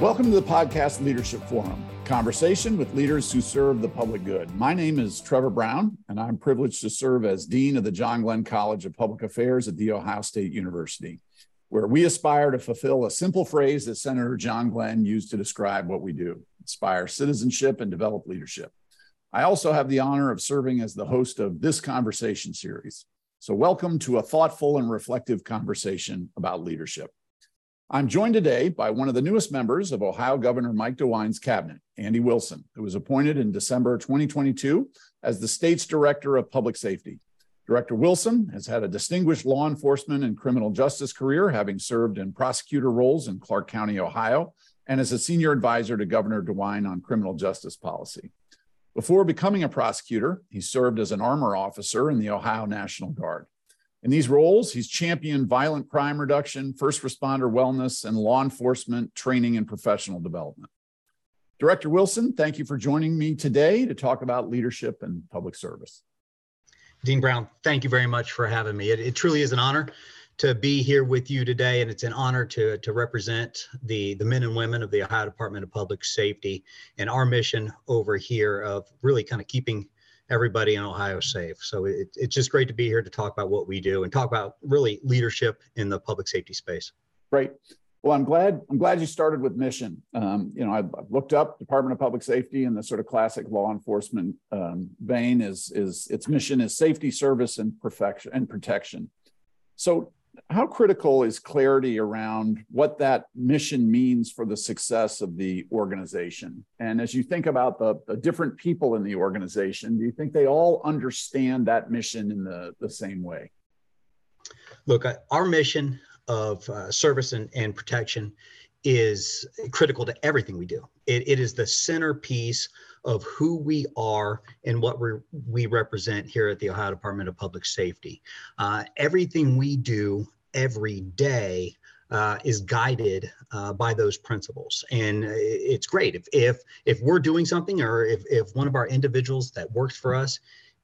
Welcome to the podcast Leadership Forum, conversation with leaders who serve the public good. My name is Trevor Brown, and I'm privileged to serve as Dean of the John Glenn College of Public Affairs at The Ohio State University, where we aspire to fulfill a simple phrase that Senator John Glenn used to describe what we do inspire citizenship and develop leadership. I also have the honor of serving as the host of this conversation series. So, welcome to a thoughtful and reflective conversation about leadership. I'm joined today by one of the newest members of Ohio Governor Mike DeWine's cabinet, Andy Wilson, who was appointed in December 2022 as the state's Director of Public Safety. Director Wilson has had a distinguished law enforcement and criminal justice career, having served in prosecutor roles in Clark County, Ohio, and as a senior advisor to Governor DeWine on criminal justice policy. Before becoming a prosecutor, he served as an armor officer in the Ohio National Guard. In these roles, he's championed violent crime reduction, first responder wellness, and law enforcement training and professional development. Director Wilson, thank you for joining me today to talk about leadership and public service. Dean Brown, thank you very much for having me. It, it, truly is an honor to be here with you today, and it's an honor to, to represent the, the men and women of the Ohio Department of Public Safety and our mission over here of really kind of keeping everybody in Ohio safe. So it, it's just great to be here to talk about what we do and talk about really leadership in the public safety space. Great. Well, I'm glad I'm glad you started with mission. Um, you know, I've, looked up Department of Public Safety and the sort of classic law enforcement um, vein is is its mission is safety, service, and perfection and protection. So, how critical is clarity around what that mission means for the success of the organization? And as you think about the, the, different people in the organization, do you think they all understand that mission in the, the same way? Look, uh, our mission of uh, service and, and protection is critical to everything we do. It, it is the centerpiece of who we are and what we we represent here at the Ohio Department of Public Safety. Uh, everything we do every day uh, is guided uh, by those principles and it's great if if if we're doing something or if, if one of our individuals that works for us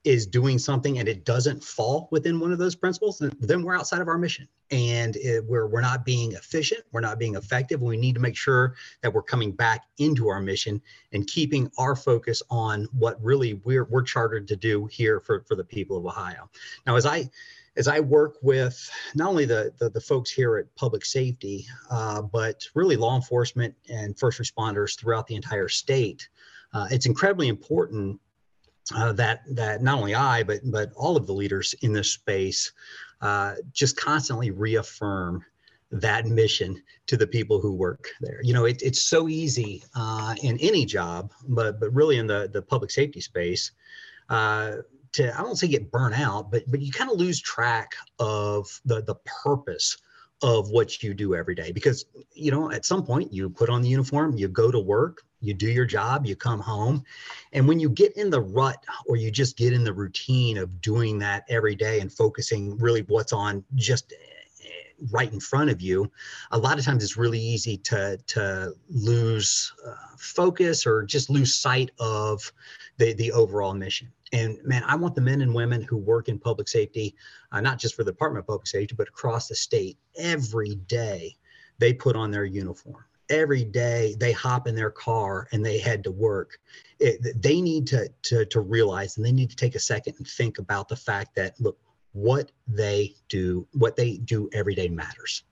is doing something and it doesn't fall within one of those principles, then we're outside of our mission and it, we're, we're not being efficient, we're not being effective. We need to make sure that we're coming back into our mission and keeping our focus on what really we're, we're chartered to do here for, for the people of Ohio. Now, as I as I work with not only the, the, the folks here at public safety, uh, but really law enforcement and first responders throughout the entire state, uh, it's incredibly important uh, that that not only I but but all of the leaders in this space uh, just constantly reaffirm that mission to the people who work there. You know, it, it's so easy uh, in any job, but but really in the the public safety space. Uh, to, I don't say get burnt out, but but you kind of lose track of the the purpose of what you do every day because you know at some point you put on the uniform you go to work you do your job you come home and when you get in the rut or you just get in the routine of doing that every day and focusing really what's on just eh, right in front of you a lot of times it's really easy to to lose uh, focus or just lose sight of the the overall mission and man, I want the men and women who work in public safety, uh, not just for the Department of Public Safety, but across the state, every day they put on their uniform. Every day they hop in their car and they head to work. It, they need to, to, to realize and they need to take a second and think about the fact that, look, what they do, what they do every day matters.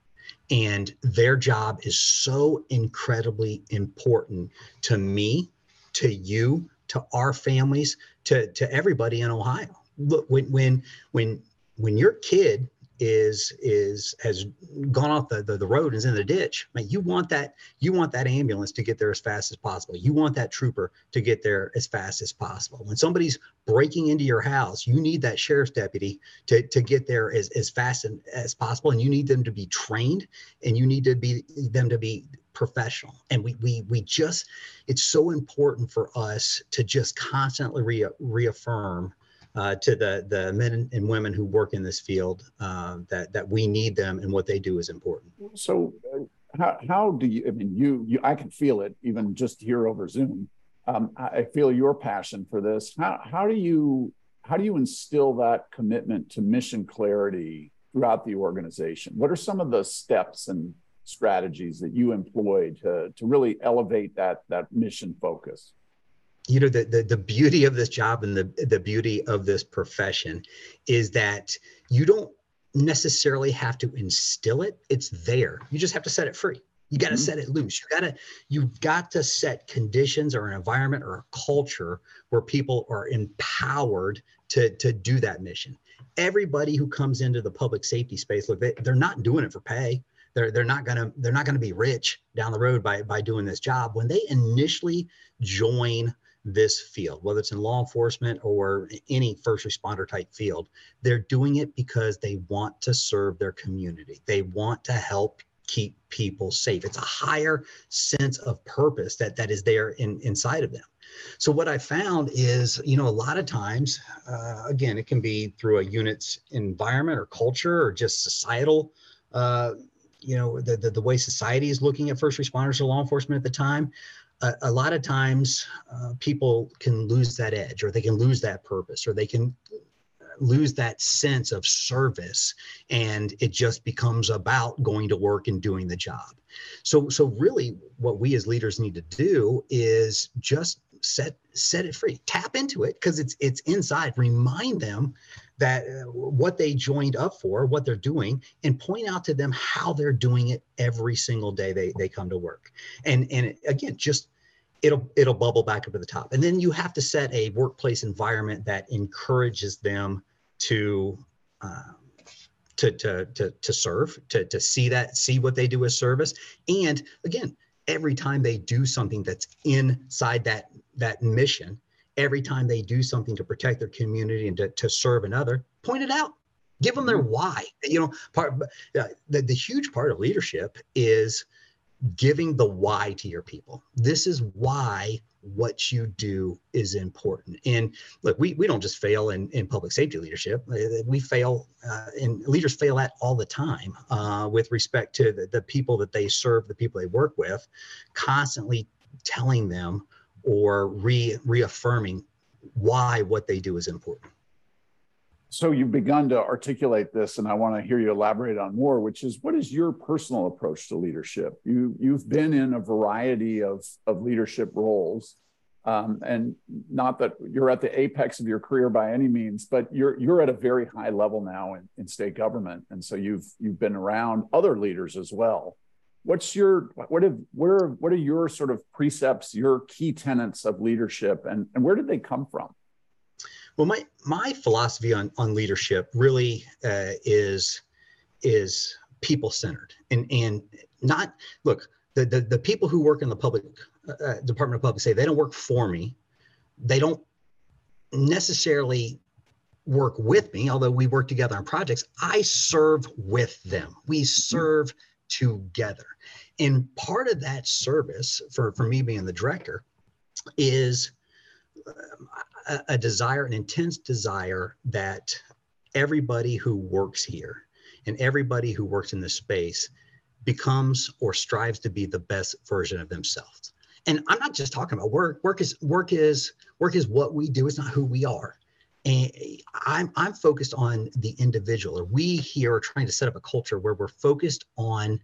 And their job is so incredibly important to me, to you, to our families, to to everybody in Ohio. Look, when when when when your kid is is has gone off the, the, the road and is in the ditch man you want that you want that ambulance to get there as fast as possible you want that trooper to get there as fast as possible when somebody's breaking into your house you need that sheriff's deputy to, to get there as, as fast as possible and you need them to be trained and you need to be them to be professional. And we we we just it's so important for us to just constantly re- reaffirm uh, to the the men and women who work in this field uh, that that we need them and what they do is important. So uh, how, how do you i mean you you i can feel it even just here over zoom. Um, i feel your passion for this. How how do you how do you instill that commitment to mission clarity throughout the organization? What are some of the steps and strategies that you employ to, to really elevate that, that mission focus? You know, the, the, the beauty of this job and the, the beauty of this profession is that you don't necessarily have to instill it. It's there. You just have to set it free. You got to mm-hmm. set it loose. You got to you've got to set conditions or an environment or a culture where people are empowered to to do that mission. Everybody who comes into the public safety space, look, they, they're not doing it for pay. They're they're not gonna they're not gonna be rich down the road by by doing this job. When they initially join this field, whether it's in law enforcement or any first responder type field, they're doing it because they want to serve their community. They want to help keep people safe. It's a higher sense of purpose that that is there in, inside of them. So what I found is, you know, a lot of times, uh, again, it can be through a unit's environment or culture or just societal, uh, you know, the, the, the way society is looking at first responders or law enforcement at the time. Uh, a lot of times uh, people can lose that edge or they can lose that purpose or they can lose that sense of service and it just becomes about going to work and doing the job so so really what we as leaders need to do is just set set it free. Tap into it because it's it's inside. Remind them that uh, what they joined up for what they're doing and point out to them how they're doing it every single day they they come to work. And and again just it'll it'll bubble back up to the top. And then you have to set a workplace environment that encourages them to um, to, to to to serve to to see that see what they do as service. And again every time they do something that's inside that that mission every time they do something to protect their community and to, to serve another point it out give them their mm-hmm. why you know part uh, the, the huge part of leadership is giving the why to your people. This is why what you do is important. And look, we, we don't just fail in, in public safety leadership. Uh, we fail, uh, and leaders fail at all the time uh, with respect to the, the people that they serve, the people they work with, constantly telling them or re, reaffirming why what they do is important so you've begun to articulate this and i want to hear you elaborate on more which is what is your personal approach to leadership? You you've been in a variety of of leadership roles um, and not that you're at the apex of your career by any means but you're you're at a very high level now in, in state government and so you've you've been around other leaders as well. What's your what have where what are your sort of precepts your key tenets of leadership and and where did they come from well, my my philosophy on on leadership really uh, is is people centered and and not look the, the the people who work in the public uh, uh, Department of Public Safety they don't work for me, they don't necessarily work with me although we work together on projects. I serve with them. We serve together. And part of that service for for me being the director is a, desire, an intense desire that everybody who works here and everybody who works in this space becomes or strives to be the best version of themselves. And I'm not just talking about work. Work is work is work is what we do. It's not who we are. And I'm I'm focused on the individual. Or we here are trying to set up a culture where we're focused on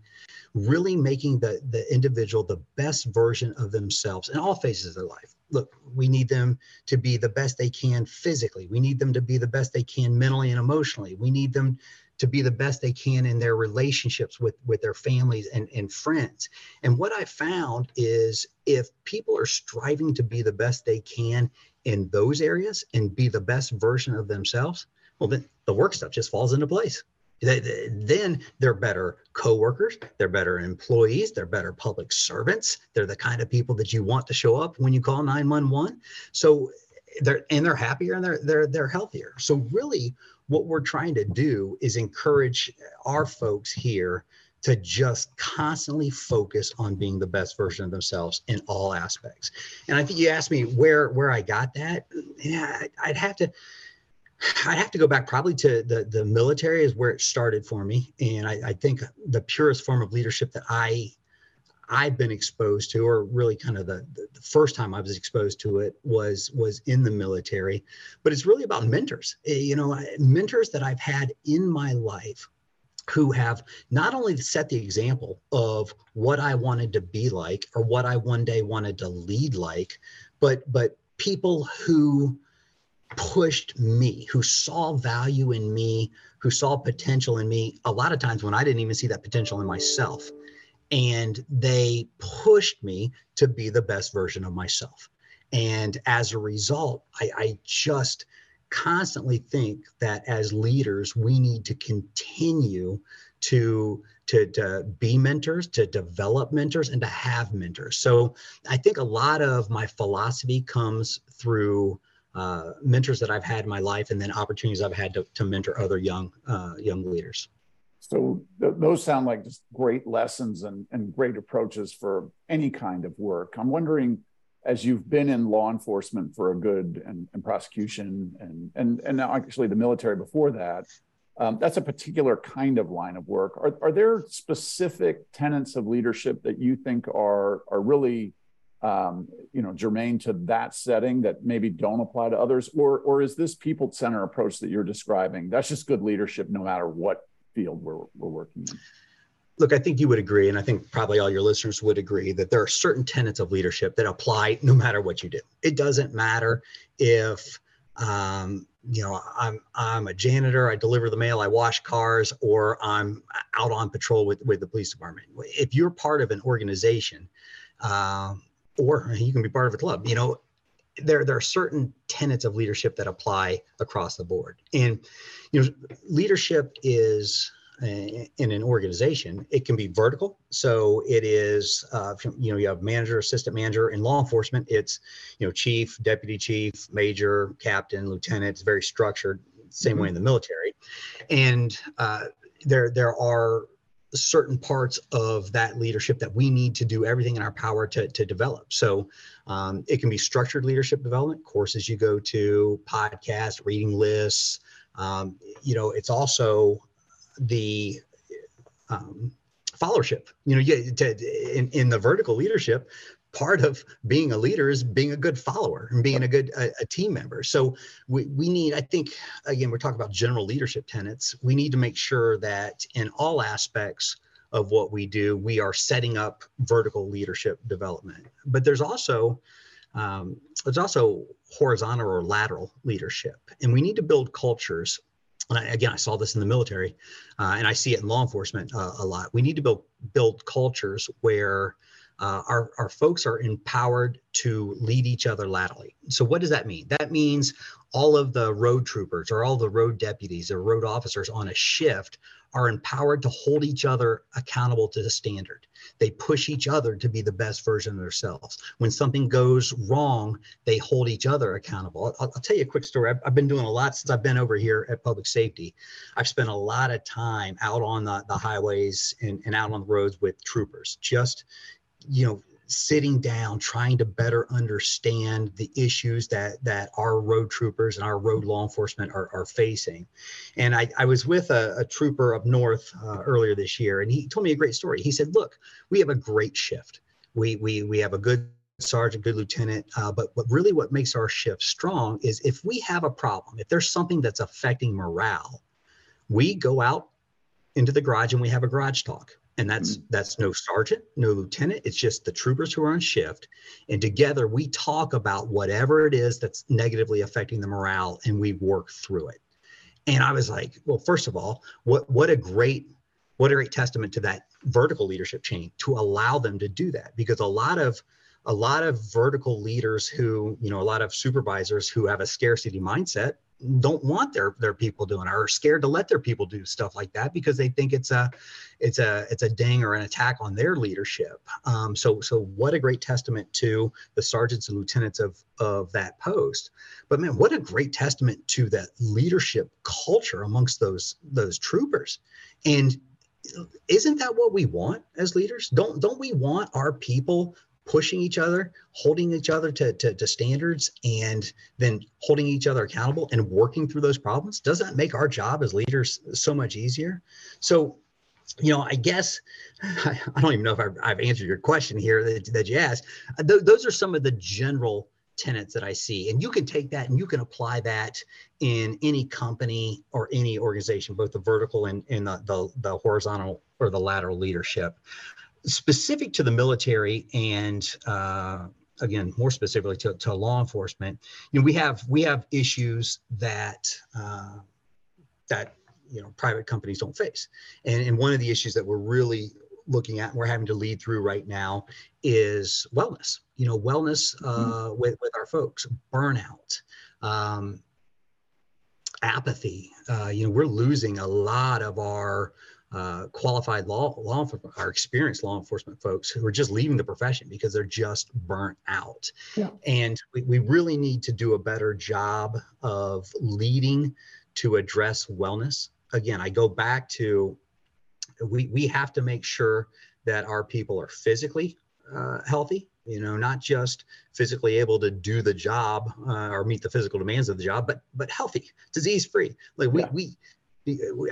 really making the the individual the best version of themselves in all phases of their life look, we need them to be the best they can physically. We need them to be the best they can mentally and emotionally. We need them to be the best they can in their relationships with with their families and, and friends. And what I found is if people are striving to be the best they can in those areas and be the best version of themselves, well, then the work stuff just falls into place then they're better coworkers, they're better employees, they're better public servants. They're the kind of people that you want to show up when you call 911. So they're and they're happier and they're they're they're healthier. So really what we're trying to do is encourage our folks here to just constantly focus on being the best version of themselves in all aspects. And I think you asked me where where I got that. Yeah, I'd have to I'd have to go back probably to the the military is where it started for me, and I, I think the purest form of leadership that I I've been exposed to, or really kind of the, the first time I was exposed to it was was in the military. But it's really about mentors. Eh, you know, mentors that I've had in my life who have not only set the example of what I wanted to be like or what I one day wanted to lead like, but but people who pushed me, who saw value in me, who saw potential in me a lot of times when I didn't even see that potential in myself. And they pushed me to be the best version of myself. And as a result, I, I just constantly think that as leaders, we need to continue to to, to be mentors, to develop mentors, and to have mentors. So I think a lot of my philosophy comes through uh, mentors that I've had in my life, and then opportunities I've had to, to mentor other young uh, young leaders. So th- those sound like just great lessons and, and great approaches for any kind of work. I'm wondering, as you've been in law enforcement for a good and, and prosecution and and and now actually the military before that, um, that's a particular kind of line of work. Are, are there specific tenets of leadership that you think are are really um, you know germane to that setting that maybe don't apply to others, or or is this people center approach that you're describing that's just good leadership no matter what field we're we're working in? Look, I think you would agree, and I think probably all your listeners would agree that there are certain tenets of leadership that apply no matter what you do. It doesn't matter if um, you know i'm i'm a janitor i deliver the mail i wash cars or i'm out on patrol with with the police department if you're part of an organization uh, or you can be part of a club you know there there are certain tenets of leadership that apply across the board and you know leadership is in an organization, it can be vertical. So it is, uh, you know, you have manager, assistant manager. In law enforcement, it's, you know, chief, deputy chief, major, captain, lieutenant. It's very structured. Same mm-hmm. way in the military, and uh, there there are certain parts of that leadership that we need to do everything in our power to, to develop. So um, it can be structured leadership development courses you go to, podcast, reading lists. Um, you know, it's also the um, followership. You know, you, to, in, in the vertical leadership, part of being a leader is being a good follower and being a good a, a, team member so we, we need i think again we're talking about general leadership tenets we need to make sure that in all aspects of what we do we are setting up vertical leadership development but there's also um, there's also horizontal or lateral leadership and we need to build cultures and I, again, I saw this in the military, uh, and I see it in law enforcement uh, a lot. We need to build build cultures where uh, our, our folks are empowered to lead each other laterally. So, what does that mean? That means all of the road troopers or all the road deputies or road officers on a shift are empowered to hold each other accountable to the standard. They push each other to be the best version of themselves. When something goes wrong, they hold each other accountable. I'll, I'll tell you a quick story. I've, I've, been doing a lot since I've been over here at public safety. I've spent a lot of time out on the, the highways and, and out on the roads with troopers, just, you know, sitting down trying to better understand the issues that that our road troopers and our road law enforcement are, are facing. And I, I was with a, a trooper up north uh, earlier this year and he told me a great story. He said look we have a great shift. We we we have a good sergeant good lieutenant uh, but but really what makes our shift strong is if we have a problem if there's something that's affecting morale we go out into the garage and we have a garage talk and that's mm-hmm. that's no sergeant no lieutenant. It's just the troopers who are on shift. And together we talk about whatever it is that's negatively affecting the morale and we work through it. And i was like well first of all what what a great what a great testament to that vertical leadership chain to allow them to do that. Because a lot of a lot of vertical leaders who you know a lot of supervisors who have a scarcity mindset don't want their their people doing or are scared to let their people do stuff like that because they think it's a it's a it's a ding or an attack on their leadership. Um, so so what a great testament to the sergeants and lieutenants of of that post. But man what a great testament to that leadership culture amongst those those troopers. And isn't that what we want as leaders? Don't don't we want our people pushing each other, holding each other to, to, to, standards, and then holding each other accountable and working through those problems, does that make our job as leaders so much easier? So, you know, I guess I, I don't even know if I've, I've, answered your question here that, that you asked. Uh, Th- those are some of the general tenets that I see. And you can take that and you can apply that in any company or any organization, both the vertical and, and the, the, the horizontal or the lateral leadership. Specific to the military and uh, again, more specifically to, to law enforcement, you know, we have we have issues that uh, that you know private companies don't face, and and one of the issues that we're really looking at and we're having to lead through right now is wellness you know wellness uh, mm-hmm. with, with our folks burnout um, apathy uh, you know we're losing a lot of our uh, qualified law law enforcement our experienced law enforcement folks who are just leaving the profession because they're just burnt out yeah. and we, we really need to do a better job of leading to address wellness again i go back to we we have to make sure that our people are physically uh, healthy you know not just physically able to do the job uh, or meet the physical demands of the job but but healthy disease free like we, yeah. we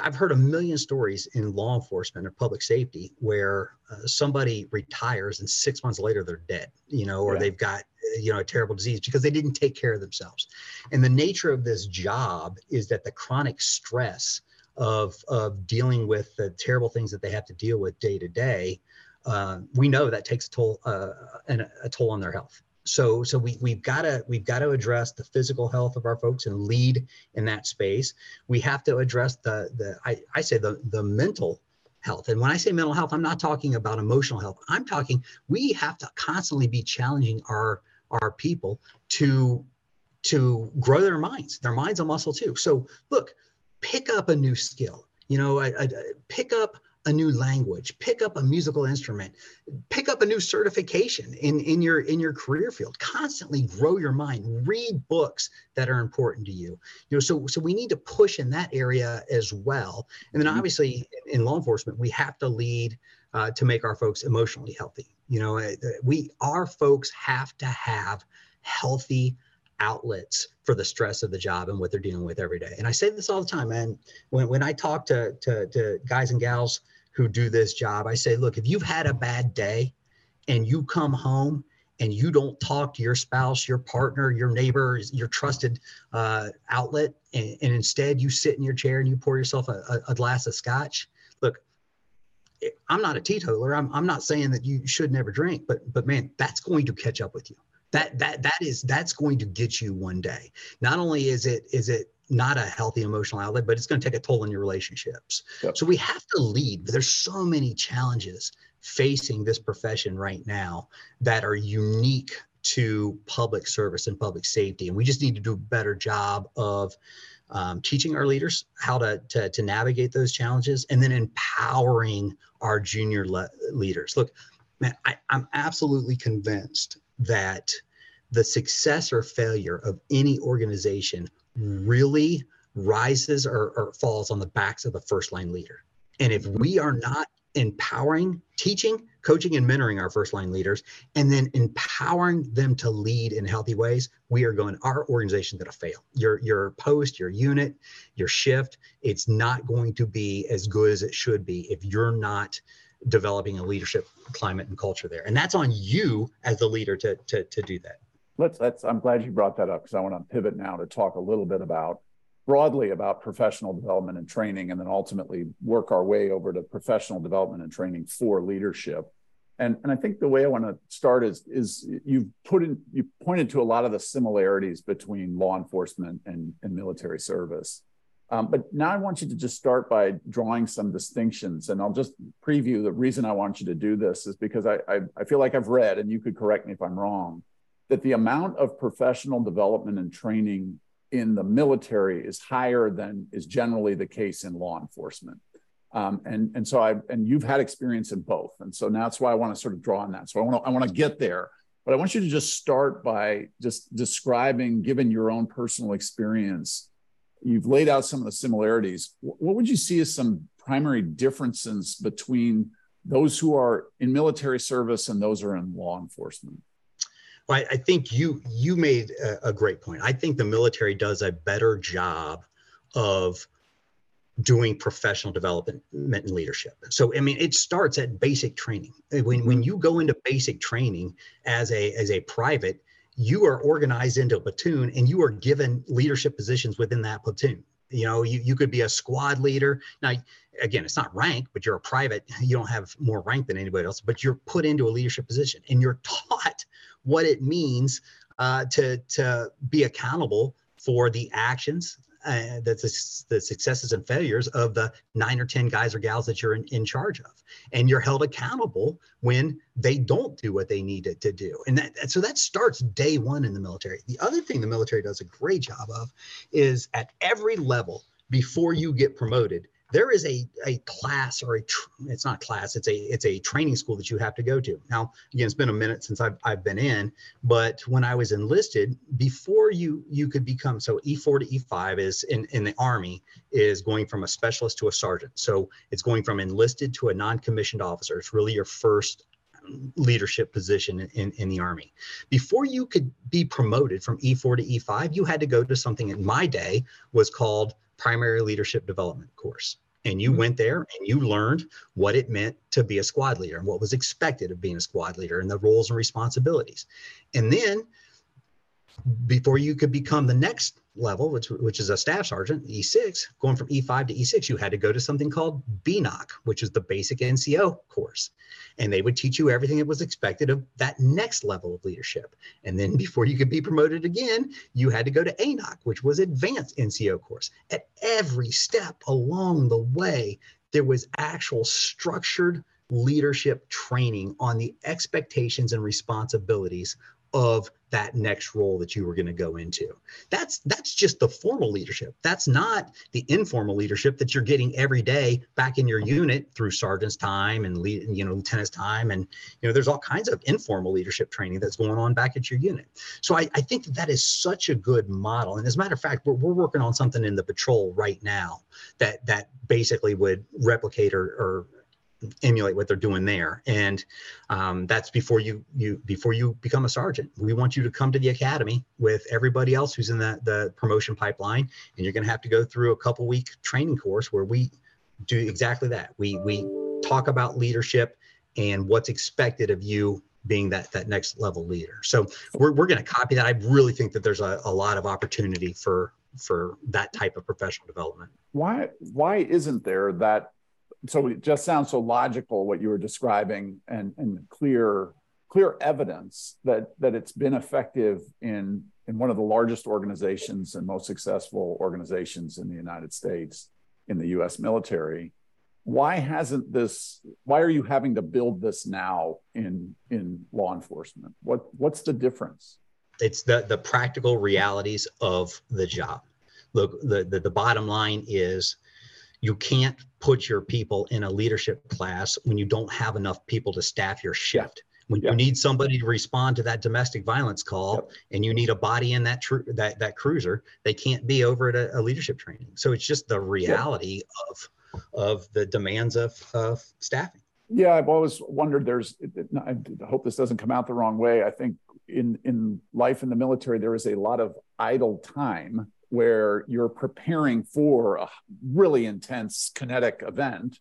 I've heard a million stories in law enforcement or public safety where uh, somebody retires and six months later they're dead, you know, or yeah. they've got, you know, a terrible disease because they didn't take care of themselves. And the nature of this job is that the chronic stress of, of dealing with the terrible things that they have to deal with day to day uh, we know that takes a toll uh, and a toll on their health. So so we we've got to we've got to address the physical health of our folks and lead in that space. We have to address the the I, I say the the mental health. And when I say mental health, I'm not talking about emotional health. I'm talking we have to constantly be challenging our our people to to grow their minds. Their mind's a muscle too. So look, pick up a new skill. You know, I, I, pick up a new language pick up a musical instrument pick up a new certification in, in your in your career field. Constantly grow your mind. Read books that are important to you. You know so so we need to push in that area as well. And then mm-hmm. obviously in law enforcement we have to lead uh, to make our folks emotionally healthy. You know uh, we our folks have to have healthy outlets for the stress of the job and what they're dealing with every day. And I say this all the time, man. When, when I talk to, to, to guys and gals who do this job, I say, look, if you've had a bad day and you come home and you don't talk to your spouse, your partner, your neighbor, your trusted uh, outlet, and, and, instead you sit in your chair and you pour yourself a, a glass of scotch, look, I'm not a teetotaler. I'm, I'm not saying that you should never drink, but but man, that's going to catch up with you that that that is that's going to get you one day. Not only is it is it not a healthy emotional outlet but it's going to take a toll on your relationships. Yep. so we have to lead but there's so many challenges facing this profession right now that are unique to public service and public safety and we just need to do a better job of um, teaching our leaders how to, to, to navigate those challenges and then empowering our junior le- leaders. Look man I, i'm absolutely convinced that the success or failure of any organization really rises or, or, falls on the backs of the first line leader. And if we are not empowering, teaching, coaching, and mentoring our first line leaders, and then empowering them to lead in healthy ways, we are going, our organization is going to fail. Your, your post, your unit, your shift, it's not going to be as good as it should be if you're not developing a leadership climate and culture there. And that's on you as the leader to, to, to do that. Let's, let's, I'm glad you brought that up because I want to pivot now to talk a little bit about broadly about professional development and training, and then ultimately work our way over to professional development and training for leadership. And, and I think the way I want to start is, is you've put in, you pointed to a lot of the similarities between law enforcement and, and military service. Um, but now I want you to just start by drawing some distinctions. And I'll just preview the reason I want you to do this is because I, I, I, feel like I've read, and you could correct me if I'm wrong, that the amount of professional development and training in the military is higher than is generally the case in law enforcement. Um, and, and so I, and you've had experience in both. And so now that's why I want to sort of draw on that. So I want to, I want to get there, but I want you to just start by just describing, given your own personal experience, you've laid out some of the similarities. What would you see as some primary differences between those who are in military service and those who are in law enforcement? Well, I think you you made a, a great point. I think the military does a better job of doing professional development and leadership. So I mean it starts at basic training. When when you go into basic training as a as a private, you are organized into a platoon and you are given leadership positions within that platoon. You know you, you could be a squad leader. Now again it's not rank but you're a private you don't have more rank than anybody else but you're put into a leadership position and you're taught what it means uh, to to be accountable for the actions uh, the, the successes and failures of the nine or 10 guys or gals that you're in, in charge of. And you're held accountable when they don't do what they need to, to do. And that, so that starts day one in the military. The other thing the military does a great job of is at every level before you get promoted, there is a, a class or a tr- it's not class it's a it's a training school that you have to go to. Now again it's been a minute since I've, I've been in but when i was enlisted before you you could become so e4 to e5 is in in the army is going from a specialist to a sergeant. So it's going from enlisted to a non-commissioned officer. It's really your first leadership position in, in the army. Before you could be promoted from e4 to e5 you had to go to something in my day was called primary leadership development course. And you mm-hmm. went there and you learned what it meant to be a squad leader and what was expected of being a squad leader and the roles and responsibilities. And then before you could become the next level, which, which is a staff sergeant, E6, going from E5 to E6, you had to go to something called BNOC, which is the basic NCO course. And they would teach you everything that was expected of that next level of leadership. And then before you could be promoted again, you had to go to ANOC, which was advanced NCO course. At every step along the way, there was actual structured leadership training on the expectations and responsibilities of that next role that you were going to go into. That's that's just the formal leadership. That's not the informal leadership that you're getting every day back in your unit through sergeant's time and lead, you know lieutenant's time. And you know there's all kinds of informal leadership training that's going on back at your unit. So i, I think that, that is such a good model. And as a matter of fact we're, we're working on something in the patrol right now that that basically would replicate or, or emulate what they're doing there. And um, that's before you you before you become a sergeant. We want you to come to the academy with everybody else who's in the, the promotion pipeline. And you're going to have to go through a couple week training course where we do exactly that. We we talk about leadership and what's expected of you being that that next level leader. So we're, we're going to copy that. I really think that there's a, a lot of opportunity for for that type of professional development. Why why isn't there that so it just sounds so logical what you were describing and, and clear clear evidence that that it's been effective in in one of the largest organizations and most successful organizations in the United States in the US military. Why hasn't this why are you having to build this now in in law enforcement? What what's the difference? It's the the practical realities of the job. Look the the, the bottom line is you can't put your people in a leadership class when you don't have enough people to staff your shift. When you need somebody to respond to that domestic violence call yep. and you need a body in that tr- that that cruiser, they can't be over at a, a leadership training. So it's just the reality yep. of of the demands of, of staffing. Yeah, I've always wondered. There's, I hope this doesn't come out the wrong way. I think in in life in the military, there is a lot of idle time where you're preparing for a really intense kinetic event,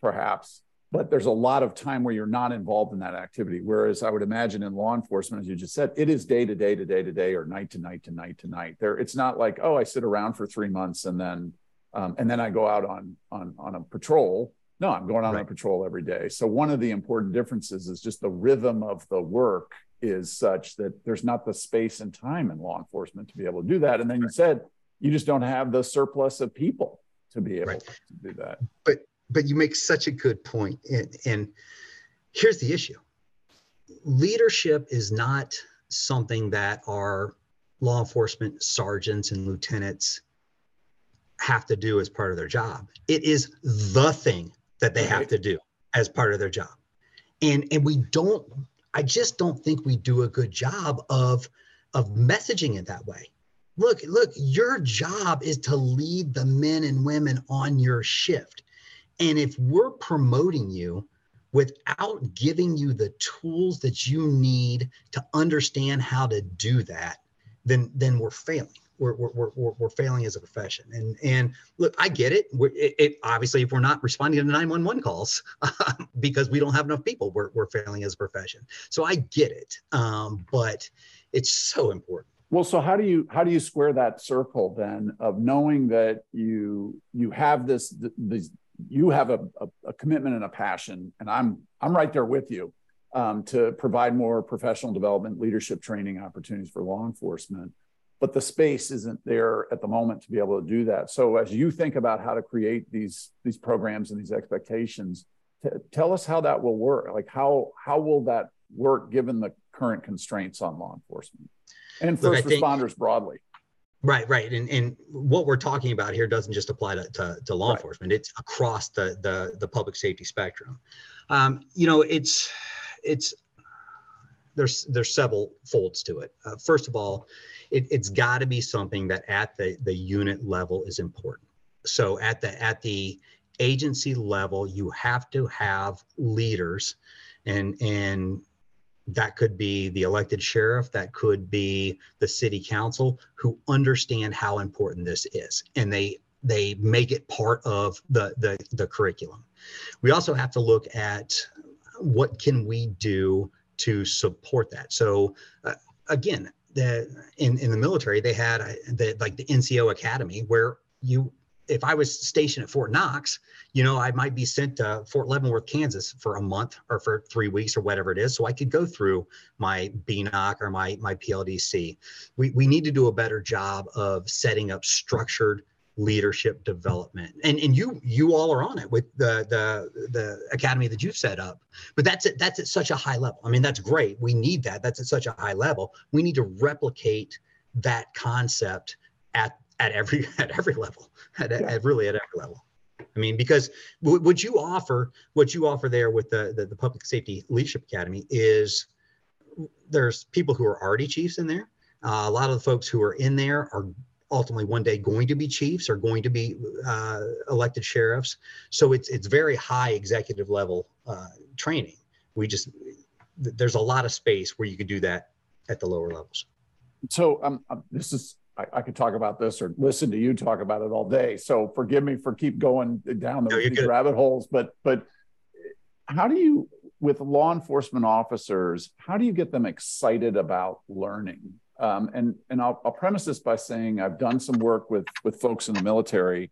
perhaps, but there's a lot of time where you're not involved in that activity. Whereas I would imagine in law enforcement, as you just said, it is day to day to day to day or night to night to night to night. There, it's not like oh, I sit around for three months and then um, and then I go out on on on a patrol. No, I'm going out right. on a patrol every day. So one of the important differences is just the rhythm of the work is such that there's not the space and time in law enforcement to be able to do that. And then you said you just don't have the surplus of people to be able right. to do that. But but you make such a good point. And, and here's the issue. Leadership is not something that our law enforcement sergeants and lieutenants have to do as part of their job. It is the thing that they right. have to do as part of their job. And and we don't I just don't think we do a good job of of messaging it that way. Look, look, your job is to lead the men and women on your shift. And if we're promoting you without giving you the tools that you need to understand how to do that, then then we're failing. We're, we're, we're, we're failing as a profession. And and look, I get it. it, it obviously, if we're not responding to 911 calls because we don't have enough people, we're, we're failing as a profession. So I get it. Um, but it's so important. Well, so how do you how do you square that circle then of knowing that you you have this this you have a, a, a commitment and a passion, and I'm I'm right there with you um, to provide more professional development, leadership training opportunities for law enforcement. But the space isn't there at the moment to be able to do that. So as you think about how to create these these programs and these expectations, t- tell us how that will work. Like how how will that work given the current constraints on law enforcement and first Look, responders think, broadly? Right, right, and and what we're talking about here doesn't just apply to, to, to law right. enforcement; it's across the the the public safety spectrum. Um, you know, it's it's there's there's several folds to it. Uh, first of all, it, has got to be something that at the the unit level is important. So at the at the agency level, you have to have leaders, and and that could be the elected sheriff, that could be the city council who understand how important this is, and they they make it part of the the, the curriculum. We also have to look at what can we do to support that. So uh, again, the in in the military they had uh, the like the NCO Academy where you if I was stationed at Fort Knox, you know, I might be sent to Fort Leavenworth, Kansas for a month or for three weeks or whatever it is. So I could go through my BNOC or my, my PLDC. We, we need to do a better job of setting up structured leadership development. And, and you you all are on it with the, the, the academy that you've set up. But that's it, that's at such a high level. I mean, that's great. We need that. That's at such a high level. We need to replicate that concept at at every at every level at, yeah. at really at every level i mean because w- what you offer what you offer there with the, the, the public safety leadership academy is there's people who are already chiefs in there uh, a lot of the folks who are in there are ultimately one day going to be chiefs or going to be uh, elected sheriffs so it's it's very high executive level uh, training we just there's a lot of space where you can do that at the lower levels so um, um this is I, I, could talk about this or listen to you talk about it all day. So forgive me for keep going down the, no, rabbit holes. But but how do you, with law enforcement officers, how do you get them excited about learning? Um, and and I'll, I'll premise this by saying I've done some work with with folks in the military,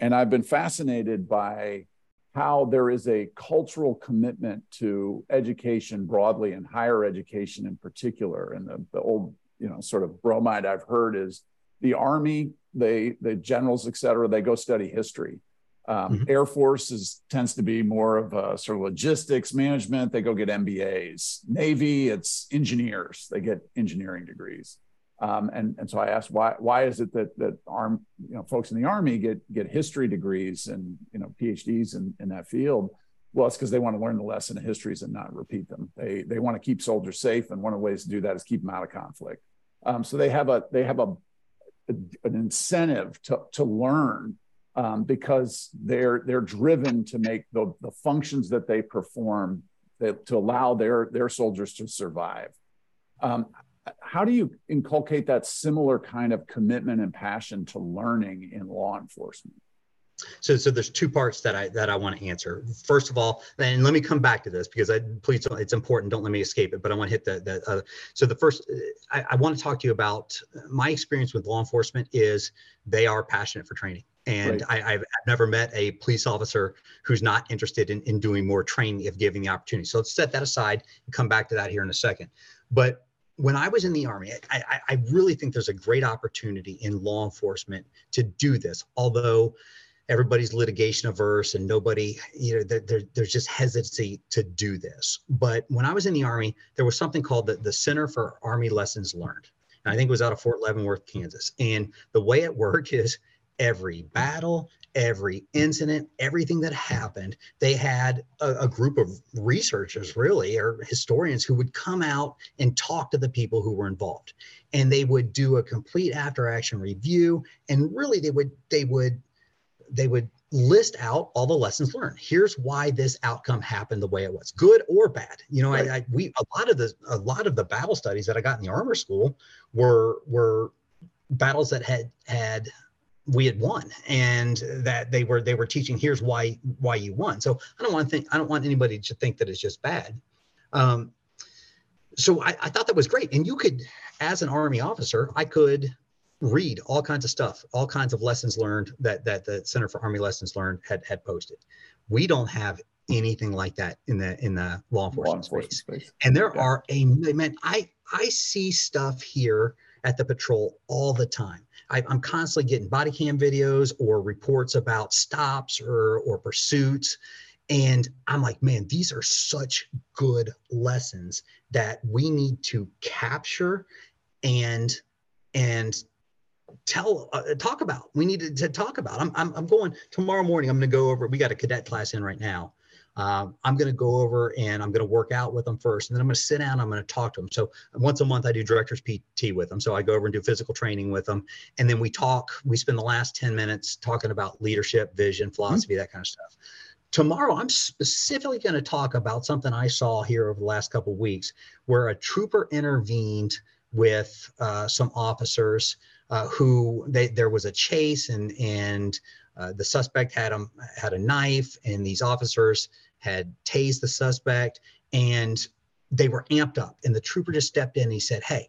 and I've been fascinated by how there is a cultural commitment to education broadly and higher education in particular. And the, the old you know sort of bromide I've heard is the army, they the generals, et cetera, they go study history. Um, mm-hmm. Air Force is tends to be more of a sort of logistics management. They go get MBAs. Navy, it's engineers. They get engineering degrees. Um, and and so I asked why why is it that that arm you know folks in the army get get history degrees and you know PhDs in, in that field. Well, it's because they want to learn the lesson of histories and not repeat them. They they want to keep soldiers safe, and one of the ways to do that is keep them out of conflict. Um, so they have a they have a, a an incentive to to learn um, because they're they're driven to make the the functions that they perform that, to allow their their soldiers to survive. Um, how do you inculcate that similar kind of commitment and passion to learning in law enforcement? So, so there's two parts that I that I want to answer. First of all, and let me come back to this because I please it's important. Don't let me escape it. But I want to hit the the. Uh, so the first, I, I want to talk to you about my experience with law enforcement is they are passionate for training. And right. I, have never met a police officer who's not interested in, in doing more training if given the opportunity. So let's set that aside and come back to that here in a second. But when I was in the Army, I, I really think there's a great opportunity in law enforcement to do this. Although everybody's litigation averse and nobody you know there, there's just hesitancy to do this but when i was in the army there was something called the, the center for army lessons learned and i think it was out of fort leavenworth kansas and the way it worked is every mm. battle every incident everything that happened they had a, a group of researchers really or historians who would come out and talk to the people who were involved and they would do a complete after action review and really they would they would they would list out all the lessons learned. Here's why this outcome happened the way it was, good or bad. You know, right. I, I, we a lot of the a lot of the battle studies that I got in the armor school were were battles that had had we had won and that they were they were teaching here's why why you won so i don't want to think i don't want anybody to think that it's just bad um, so I, I thought that was great. And you could, as an Army officer, I could read all kinds of stuff, all kinds of lessons learned that that the Center for Army Lessons Learned had had posted. We don't have anything like that in the in the law enforcement, law enforcement space. space. And there yeah. are a man, I I see stuff here at the patrol all the time. I, am constantly getting body cam videos or reports about stops or or pursuits. And I'm like, man, these are such good lessons that we need to capture and and tell uh, talk about. We need to, talk about. I'm, I'm, I'm going tomorrow morning i'm going to go over we got a cadet class in right now um, i'm going to go over and i'm going to work out with them first and then i'm going to sit down i'm going to talk to them so once a month i do director's pt with them so i go over and do physical training with them and then we talk we spend the last 10 minutes talking about leadership vision mm-hmm. philosophy mm-hmm. that kind of stuff tomorrow i'm specifically going to talk about something i saw here over the last couple weeks where a trooper intervened with uh, some officers uh, who they, there was a chase and and uh, the suspect had a had a knife and these officers had tased the suspect and they were amped up and the trooper just stepped in and he said hey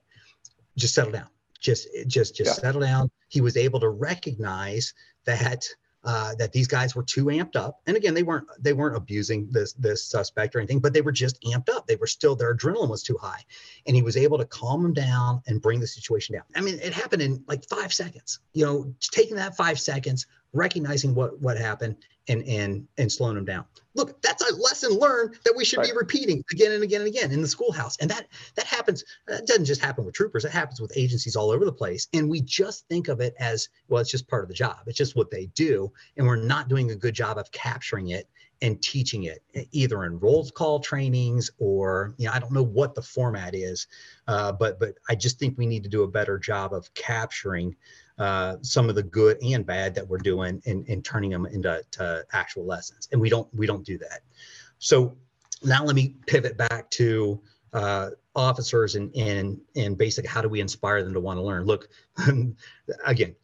just settle down just just just yeah. settle down he was able to recognize that uh, that these guys were too amped up. And again, they weren't they weren't abusing this this suspect or anything, but they were just amped up. They were still their adrenaline was too high, and he was able to calm them down and bring the situation down. I mean, it happened in like five seconds. You know, taking that five seconds, recognizing what what happened, and and and slowing them down. Look, that's a lesson learned that we should right. be repeating again and again and again in the schoolhouse. And that that happens. That doesn't just happen with troopers. It happens with agencies all over the place. And we just think of it as well. It's just part of the job. It's just what they do, and we're not doing a good job of capturing it and teaching it either in roll call trainings or you know i don't know what the format is uh, but but i just think we need to do a better job of capturing uh, some of the good and bad that we're doing and, and turning them into actual lessons. And we don't we don't do that. So now let me pivot back to uh, officers and and and basically how do we inspire them to want to learn? Look, again,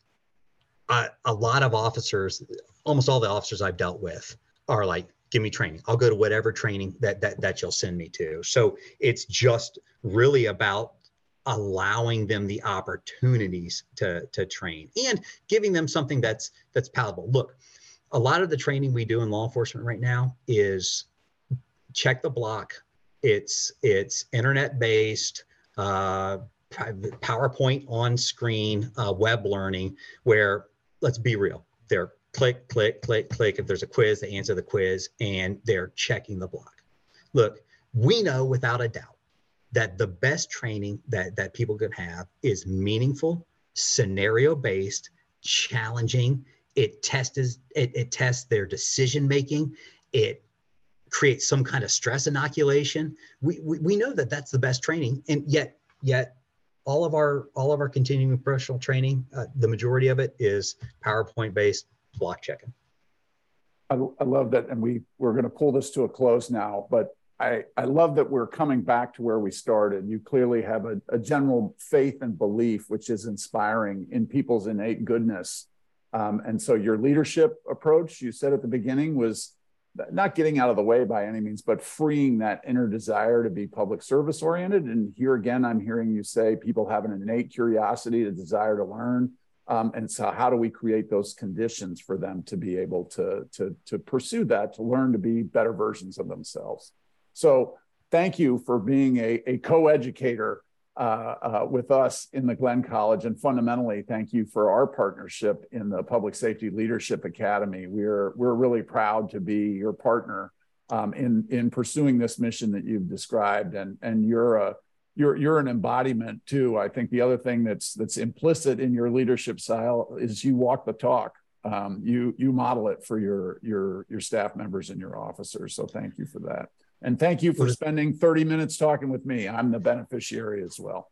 uh, a lot of officers, almost all the officers I've dealt with, are like, give me training. I'll go to whatever training that that that you'll send me to. So it's just really about allowing them the opportunities to to train and giving them something that's that's palatable. Look a lot of the training we do in law enforcement right now is check the block. It's it's internet based uh, powerpoint on screen uh, web learning where let's be real they're click click click click. If there's a quiz they answer the quiz and they're checking the block. Look we know without a doubt that the best training that that people can have is meaningful, scenario based, challenging. It tests it, it tests their decision making. It creates some kind of stress inoculation. We, we we know that that's the best training, and yet yet all of our all of our continuing professional training, uh, the majority of it is PowerPoint based block checking. I, I love that, and we we're going to pull this to a close now, but I, I love that we're coming back to where we started. You clearly have a, a general faith and belief, which is inspiring in people's innate goodness. Um, and so your leadership approach, you said at the beginning, was not getting out of the way by any means, but freeing that inner desire to be public service oriented. And here again, I'm hearing you say people have an innate curiosity, a desire to learn. Um, and so, how do we create those conditions for them to be able to, to, to pursue that, to learn to be better versions of themselves? So thank you for being a, a co-educator uh, uh, with us in the Glenn College. And fundamentally, thank you for our partnership in the Public Safety Leadership Academy. We're, we're really proud to be your partner um, in, in pursuing this mission that you've described. And, and you're, a, you're, you're an embodiment too. I think the other thing that's, that's implicit in your leadership style is you walk the talk. Um, you, you model it for your, your, your staff members and your officers. So thank you for that. And thank you for spending 30 minutes talking with me. I'm the beneficiary as well.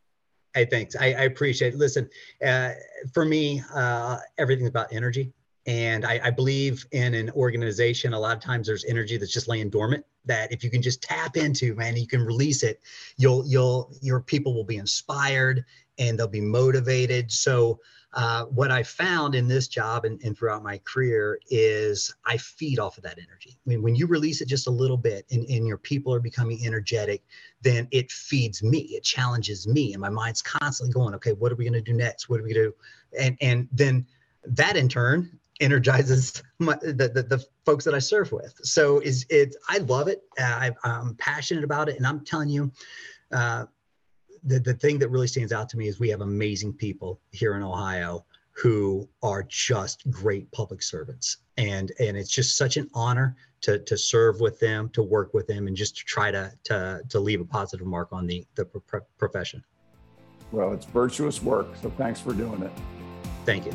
Hey, thanks. I, I appreciate it. Listen, uh, for me, uh, everything's about energy. And I, I, believe in an organization, a lot of times there's energy that's just laying dormant that if you can just tap into, man, you can release it, you'll, you'll, your people will be inspired and they'll be motivated. So uh, what I found in this job and, and, throughout my career is I feed off of that energy. When, when you release it just a little bit and, and your people are becoming energetic, then it feeds me, it challenges me. And my mind's constantly going, okay, what are we going to do next? What are we do? And, and then that in turn energizes my, the, the, the folks that I serve with. So is it, I love it. I, am passionate about it. And I'm telling you, uh, the, the thing that really stands out to me is we have amazing people here in Ohio who are just great public servants. And, and it's just such an honor to, to serve with them, to work with them, and just to try to, to, to leave a positive mark on the, the profession. Well, it's virtuous work. So thanks for doing it. Thank you.